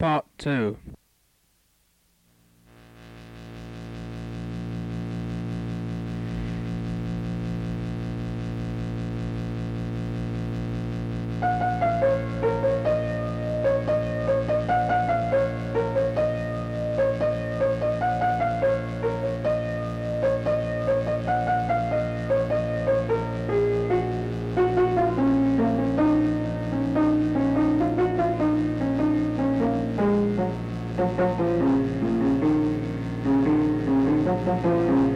Part 2 Thank you.